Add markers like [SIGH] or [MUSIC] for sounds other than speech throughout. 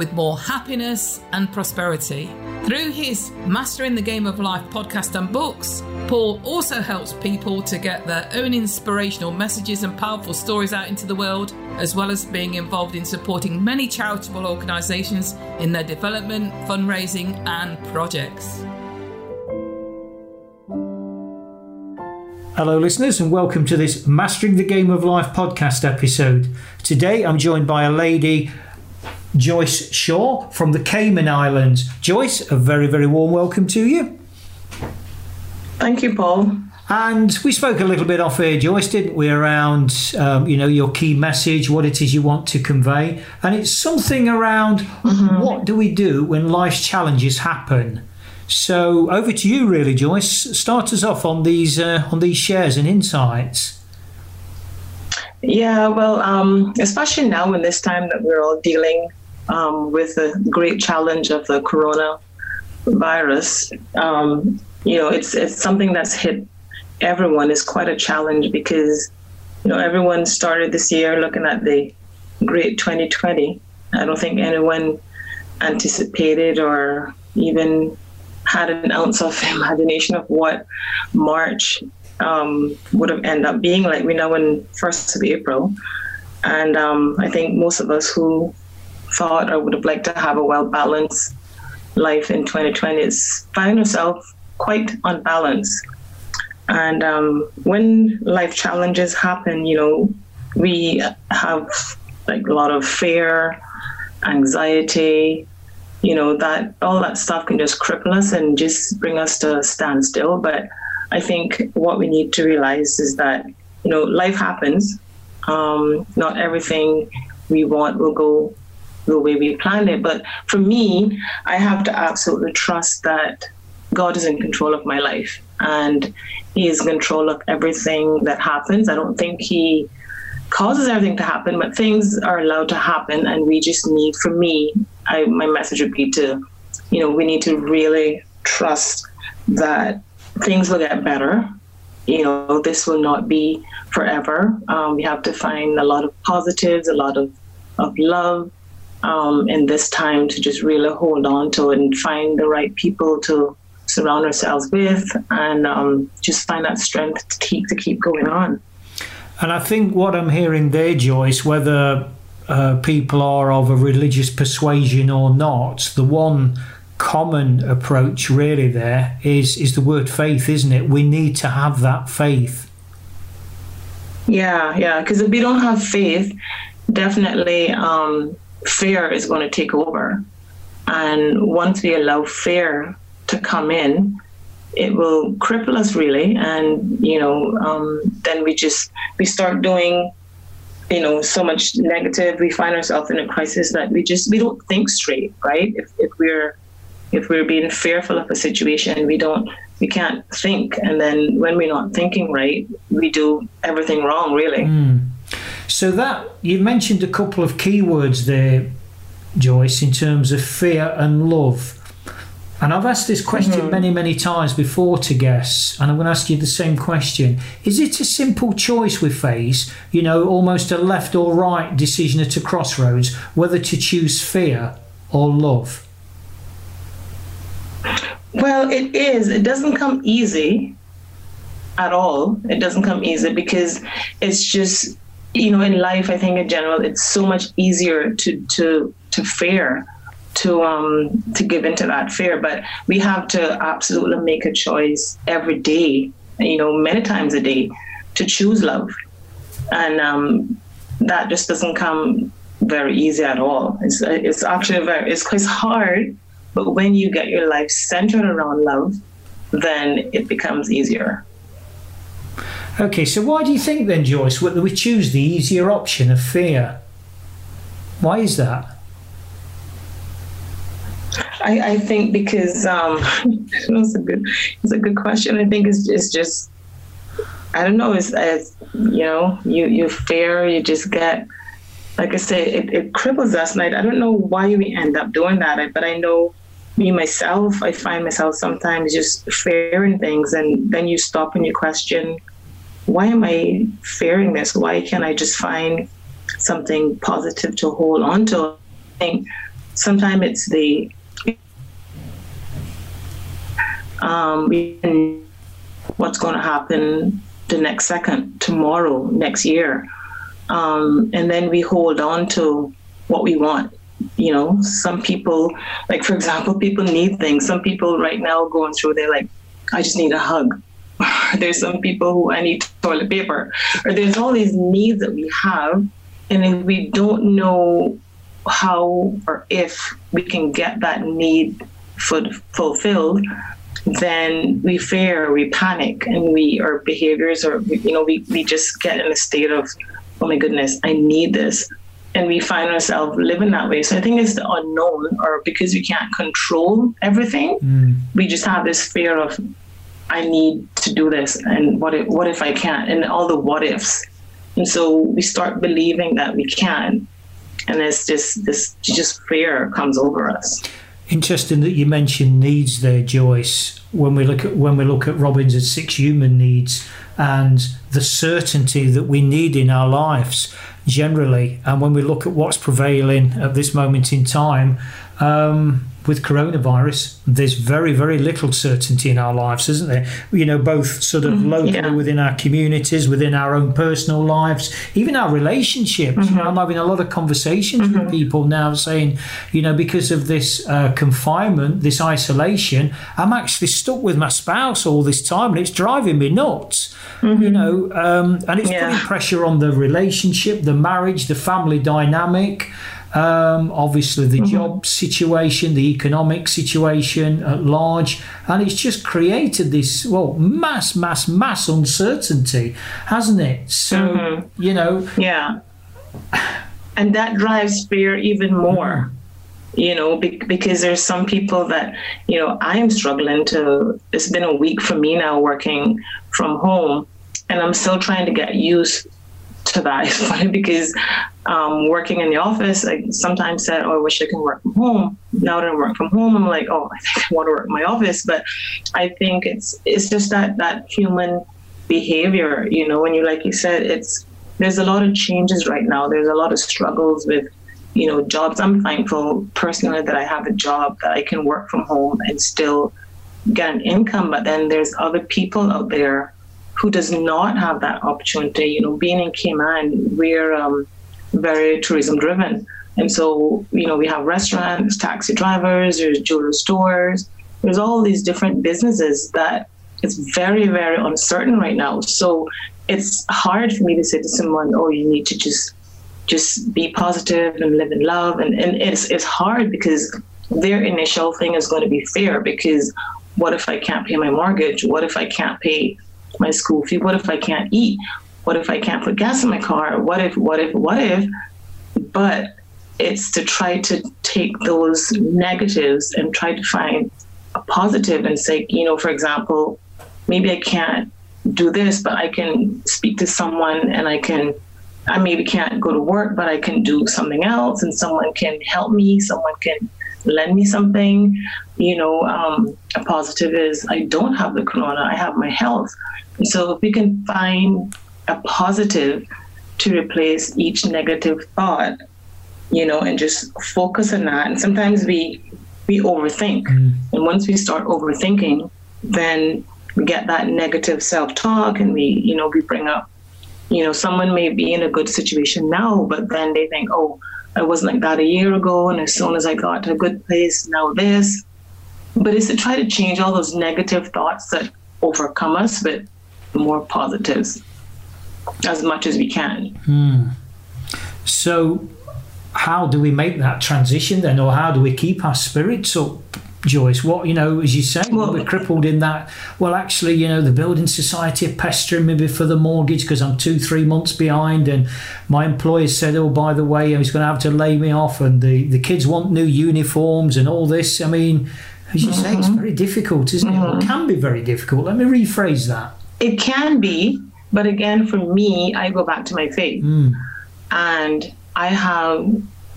with more happiness and prosperity. Through his Mastering the Game of Life podcast and books, Paul also helps people to get their own inspirational messages and powerful stories out into the world, as well as being involved in supporting many charitable organisations in their development, fundraising, and projects. Hello, listeners, and welcome to this Mastering the Game of Life podcast episode. Today I'm joined by a lady, Joyce Shaw from the Cayman Islands. Joyce, a very, very warm welcome to you. Thank you, Paul. And we spoke a little bit off air, Joyce, didn't we, around um, you know your key message, what it is you want to convey, and it's something around mm-hmm. what do we do when life's challenges happen. So over to you, really, Joyce. Start us off on these uh, on these shares and insights. Yeah, well, um, especially now in this time that we're all dealing um, with the great challenge of the coronavirus, um, you know, it's it's something that's hit everyone. It's quite a challenge because you know everyone started this year looking at the great 2020. I don't think anyone anticipated or even had an ounce of [LAUGHS] imagination of what March um, would have ended up being like. We know in first of April, and um, I think most of us who thought or would have liked to have a well balanced life in 2020 is find ourselves quite unbalanced. And um, when life challenges happen, you know, we have like a lot of fear, anxiety, you know, that all that stuff can just cripple us and just bring us to a standstill. But I think what we need to realize is that, you know, life happens. Um, not everything we want will go the way we planned it. But for me, I have to absolutely trust that God is in control of my life and He is in control of everything that happens. I don't think He causes everything to happen, but things are allowed to happen, and we just need, for me, I, my message would be to, you know, we need to really trust that things will get better. You know, this will not be forever. Um, we have to find a lot of positives, a lot of, of love, um, in this time to just really hold on to and find the right people to surround ourselves with and um, just find that strength to keep to keep going on. And I think what I'm hearing there, Joyce, whether uh, people are of a religious persuasion or not, the one common approach really there is is the word faith, isn't it? We need to have that faith. Yeah, yeah, because if we don't have faith, definitely um, fear is going to take over. And once we allow fear to come in, it will cripple us really. And, you know, um, then we just, we start doing, you know, so much negative. We find ourselves in a crisis that we just, we don't think straight, right? If, if we're, if we're being fearful of a situation, we don't, we can't think. And then when we're not thinking right, we do everything wrong, really. Mm. So that you mentioned a couple of keywords there, Joyce, in terms of fear and love. And I've asked this question mm-hmm. many, many times before to guests, and I'm going to ask you the same question. Is it a simple choice we face, you know, almost a left or right decision at a crossroads, whether to choose fear or love? Well, it is. It doesn't come easy at all. It doesn't come easy because it's just you know, in life, I think in general, it's so much easier to to to fear, to um to give into that fear. But we have to absolutely make a choice every day, you know, many times a day, to choose love, and um, that just doesn't come very easy at all. It's it's actually very it's quite hard, but when you get your life centered around love, then it becomes easier. Okay, so why do you think then, Joyce, that we choose the easier option of fear? Why is that? I, I think because um, [LAUGHS] it's a good it's a good question. I think it's, it's just I don't know. It's, it's you know you you fear you just get like I say it, it cripples us, and I, I don't know why we end up doing that. But I know me myself, I find myself sometimes just fearing things, and then you stop and you question, why am I fearing this? Why can't I just find something positive to hold on to? I think sometimes it's the um, what's going to happen the next second, tomorrow, next year. Um, and then we hold on to what we want. You know, some people, like for example, people need things. Some people right now going through, they're like, I just need a hug. [LAUGHS] there's some people who I need toilet paper. Or there's all these needs that we have, and then we don't know how or if we can get that need fulfilled then we fear, we panic, and we our behaviors or you know we, we just get in a state of oh my goodness, I need this, and we find ourselves living that way. So I think it's the unknown, or because we can't control everything, mm. we just have this fear of I need to do this, and what if what if I can't, and all the what ifs, and so we start believing that we can, and it's just this just fear comes over us. Interesting that you mentioned needs there, Joyce. When we look at when we look at Robbins' six human needs and the certainty that we need in our lives generally, and when we look at what's prevailing at this moment in time, um, with coronavirus, there's very, very little certainty in our lives, isn't there? You know, both sort of mm-hmm, locally yeah. within our communities, within our own personal lives, even our relationships. Mm-hmm. You know, I'm having a lot of conversations mm-hmm. with people now saying, you know, because of this uh, confinement, this isolation, I'm actually stuck with my spouse all this time and it's driving me nuts. You mm-hmm. know, um, and it's yeah. putting pressure on the relationship, the marriage, the family dynamic um, obviously the mm-hmm. job situation, the economic situation at large, and it's just created this well mass, mass, mass uncertainty, hasn't it? So mm-hmm. you know, yeah, and that drives fear even more. You know, because there's some people that you know I'm struggling to. It's been a week for me now working from home, and I'm still trying to get used to that. [LAUGHS] It's funny because um, working in the office, I sometimes said, "Oh, I wish I can work from home." Now that I work from home, I'm like, "Oh, [LAUGHS] I think I want to work in my office." But I think it's it's just that that human behavior, you know. When you like you said, it's there's a lot of changes right now. There's a lot of struggles with you know jobs. I'm thankful personally that I have a job that I can work from home and still get an income. But then there's other people out there who does not have that opportunity. You know, being in Cayman, we're um, very tourism driven. And so, you know, we have restaurants, taxi drivers, there's jewelry stores, there's all these different businesses that it's very, very uncertain right now. So it's hard for me to say to someone, oh, you need to just just be positive and live in love. And, and it's it's hard because their initial thing is going to be fear because what if I can't pay my mortgage? What if I can't pay my school fee? What if I can't eat? What if I can't put gas in my car? What if, what if, what if? But it's to try to take those negatives and try to find a positive and say, you know, for example, maybe I can't do this, but I can speak to someone and I can, I maybe can't go to work, but I can do something else and someone can help me, someone can lend me something. You know, um, a positive is I don't have the corona, I have my health. So if we can find a positive to replace each negative thought, you know, and just focus on that. And sometimes we we overthink. Mm. And once we start overthinking, then we get that negative self-talk and we, you know, we bring up, you know, someone may be in a good situation now, but then they think, oh, I wasn't like that a year ago, and as soon as I got to a good place, now this. But it's to try to change all those negative thoughts that overcome us, but more positives as much as we can. Hmm. So, how do we make that transition then, or how do we keep our spirits up Joyce? What you know, as you say, well, we're crippled in that. Well, actually, you know, the building society are pestering me for the mortgage because I'm two, three months behind, and my employer said, "Oh, by the way, he's going to have to lay me off," and the the kids want new uniforms and all this. I mean, as you mm-hmm. say, it's mm-hmm. very difficult, isn't mm-hmm. it? it can be very difficult. Let me rephrase that. It can be, but again, for me, I go back to my faith, mm. and I have,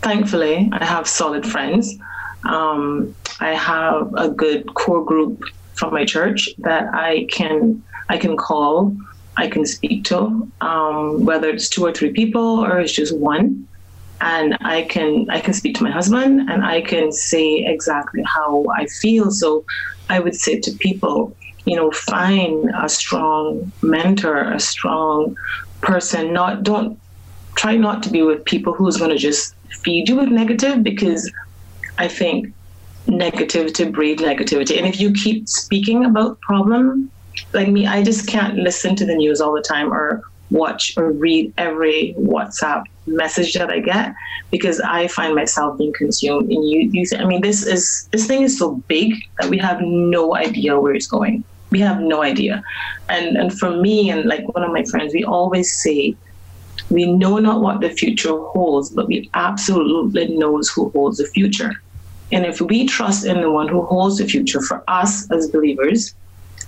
thankfully, I have solid friends. Um, I have a good core group from my church that I can I can call, I can speak to, um, whether it's two or three people or it's just one, and I can I can speak to my husband and I can say exactly how I feel. So I would say to people, you know, find a strong mentor, a strong person. Not don't try not to be with people who's going to just feed you with negative because I think negativity breed negativity. And if you keep speaking about problem, like me, I just can't listen to the news all the time or watch or read every WhatsApp message that I get because I find myself being consumed. And you, you, I mean, this is this thing is so big that we have no idea where it's going. We have no idea. And and for me and like one of my friends, we always say, we know not what the future holds, but we absolutely knows who holds the future. And if we trust in the one who holds the future for us as believers,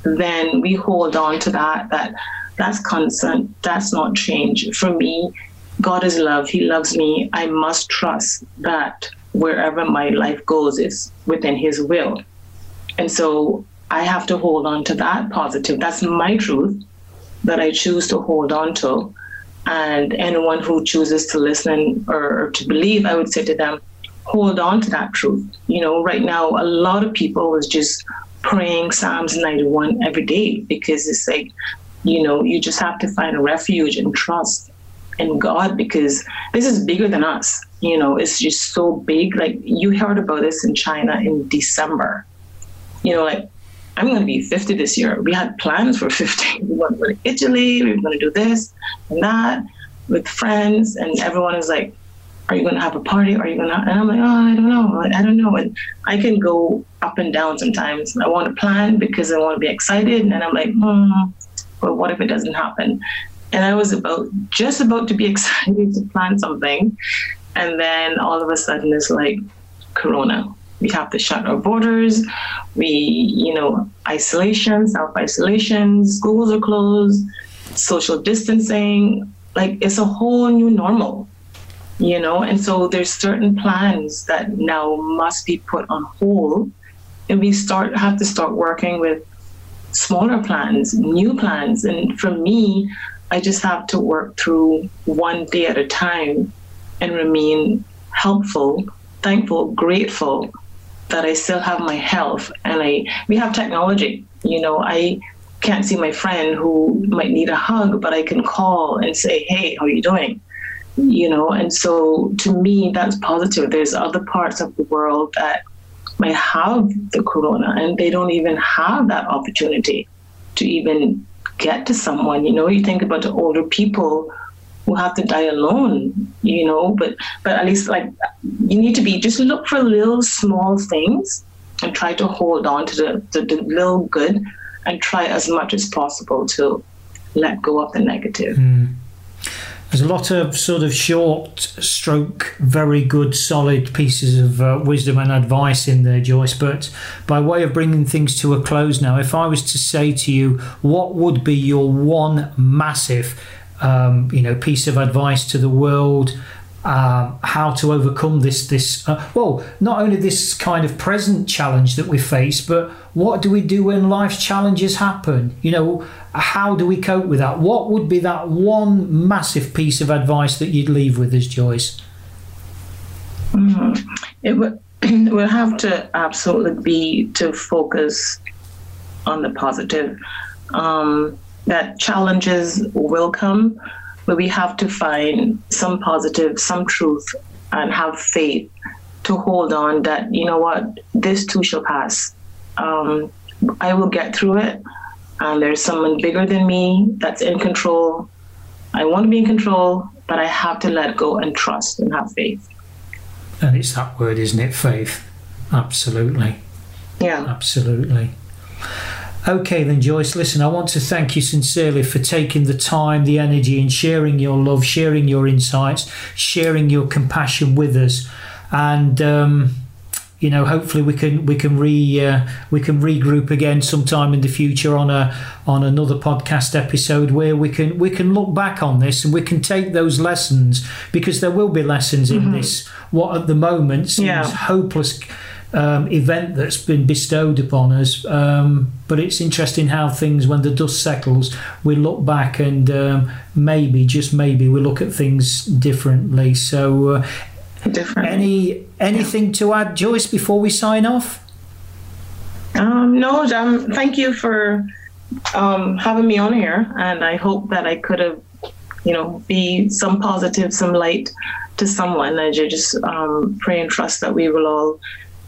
then we hold on to that, that that's constant, that's not change. For me, God is love. He loves me. I must trust that wherever my life goes is within his will. And so I have to hold on to that positive. That's my truth that I choose to hold on to. And anyone who chooses to listen or to believe, I would say to them, hold on to that truth. You know, right now, a lot of people is just praying Psalms 91 every day because it's like, you know, you just have to find a refuge and trust in God because this is bigger than us. You know, it's just so big. Like you heard about this in China in December. You know, like I'm going to be 50 this year. We had plans for [LAUGHS] 50. We want to go to Italy. We were going to do this and that with friends, and everyone is like, are you going to have a party? Are you going to? And I'm like, oh, I don't know. I don't know. And I can go up and down sometimes. I want to plan because I want to be excited, and I'm like, hmm, but what if it doesn't happen? And I was about just about to be [LAUGHS] excited to plan something, and then all of a sudden it's like Corona. We have to shut our borders. We, you know, isolation, self isolation. Schools are closed. Social distancing. Like it's a whole new normal you know? And so there's certain plans that now must be put on hold. And we start have to start working with smaller plans new plans. And for me i just have to work through one day at a time and remain helpful thankful grateful that i still have my health. And i we have technology you know? I can't see my friend who might need a hug but i can call and say hey how are you doing you know and so to me that's positive. There's other parts of the world that might have the corona and they don't even have that opportunity to even get to someone. You know you think about the older people who have to die alone you know but but at least like you need to be just look for little small things and try to hold on to the, the, the little good and try as much as possible to let go of the negative. Mm. There's a lot of sort of short stroke, very good, solid pieces of uh, wisdom and advice in there, Joyce. But by way of bringing things to a close now, if I was to say to you, what would be your one massive, um, you know, piece of advice to the world? Um, how to overcome this this uh, well not only this kind of present challenge that we face but what do we do when life's challenges happen? You know how do we cope with that? What would be that one massive piece of advice that you'd leave with us joyce? Mm-hmm. it would [CLEARS THROAT] would have to absolutely be to focus on the positive. Um, that challenges will come but we have to find some positive, some truth, and have faith to hold on that, you know what, this too shall pass. Um, I will get through it. And there's someone bigger than me that's in control. I want to be in control, but I have to let go and trust and have faith. And it's that word, isn't it? Faith. Absolutely. Yeah. Absolutely. Okay, then, Joyce, listen, I want to thank you sincerely for taking the time, the energy, and sharing your love, sharing your insights, sharing your compassion with us. And, um, you know, hopefully we can we can re uh, we can regroup again sometime in the future on a on another podcast episode where we can we can look back on this and we can take those lessons because there will be lessons in this what at the moment seems Yeah. hopeless um, event that's been bestowed upon us. Um, but it's interesting how things, when the dust settles, we look back and um, maybe, just maybe, we look at things differently. So, uh, Different. any anything to add, Joyce, before we sign off? Um, no, um, thank you for um, having me on here, and I hope that I could have, you know, be some positive, some light to someone. And I just um, pray and trust that we will all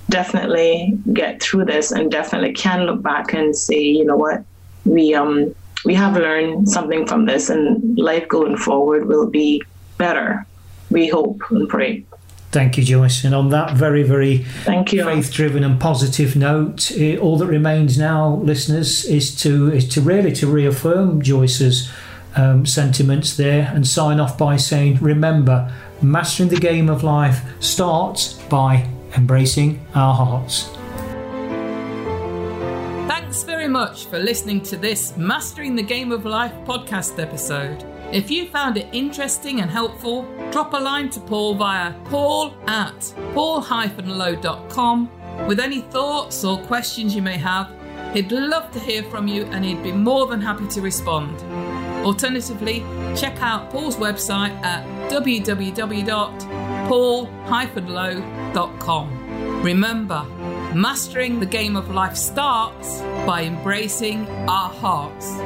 definitely get through this, and definitely can look back and say, you know what, we um we have learned something from this, and life going forward will be better. We hope and pray. Thank you, Joyce. And on that very, very Thank you. faith driven and positive note eh, all that remains now listeners is to is to really to reaffirm joyce's um, sentiments there and sign off by saying remember mastering the game of life starts by embracing our hearts Thanks very much for listening to this Mastering the Game of Life podcast episode. If you found it interesting and helpful, drop a line to Paul via paul at paul-low.com with any thoughts or questions you may have. He'd love to hear from you and he'd be more than happy to respond. Alternatively, check out Paul's website at www.paul-low.com. Remember, mastering the game of life starts by embracing our hearts.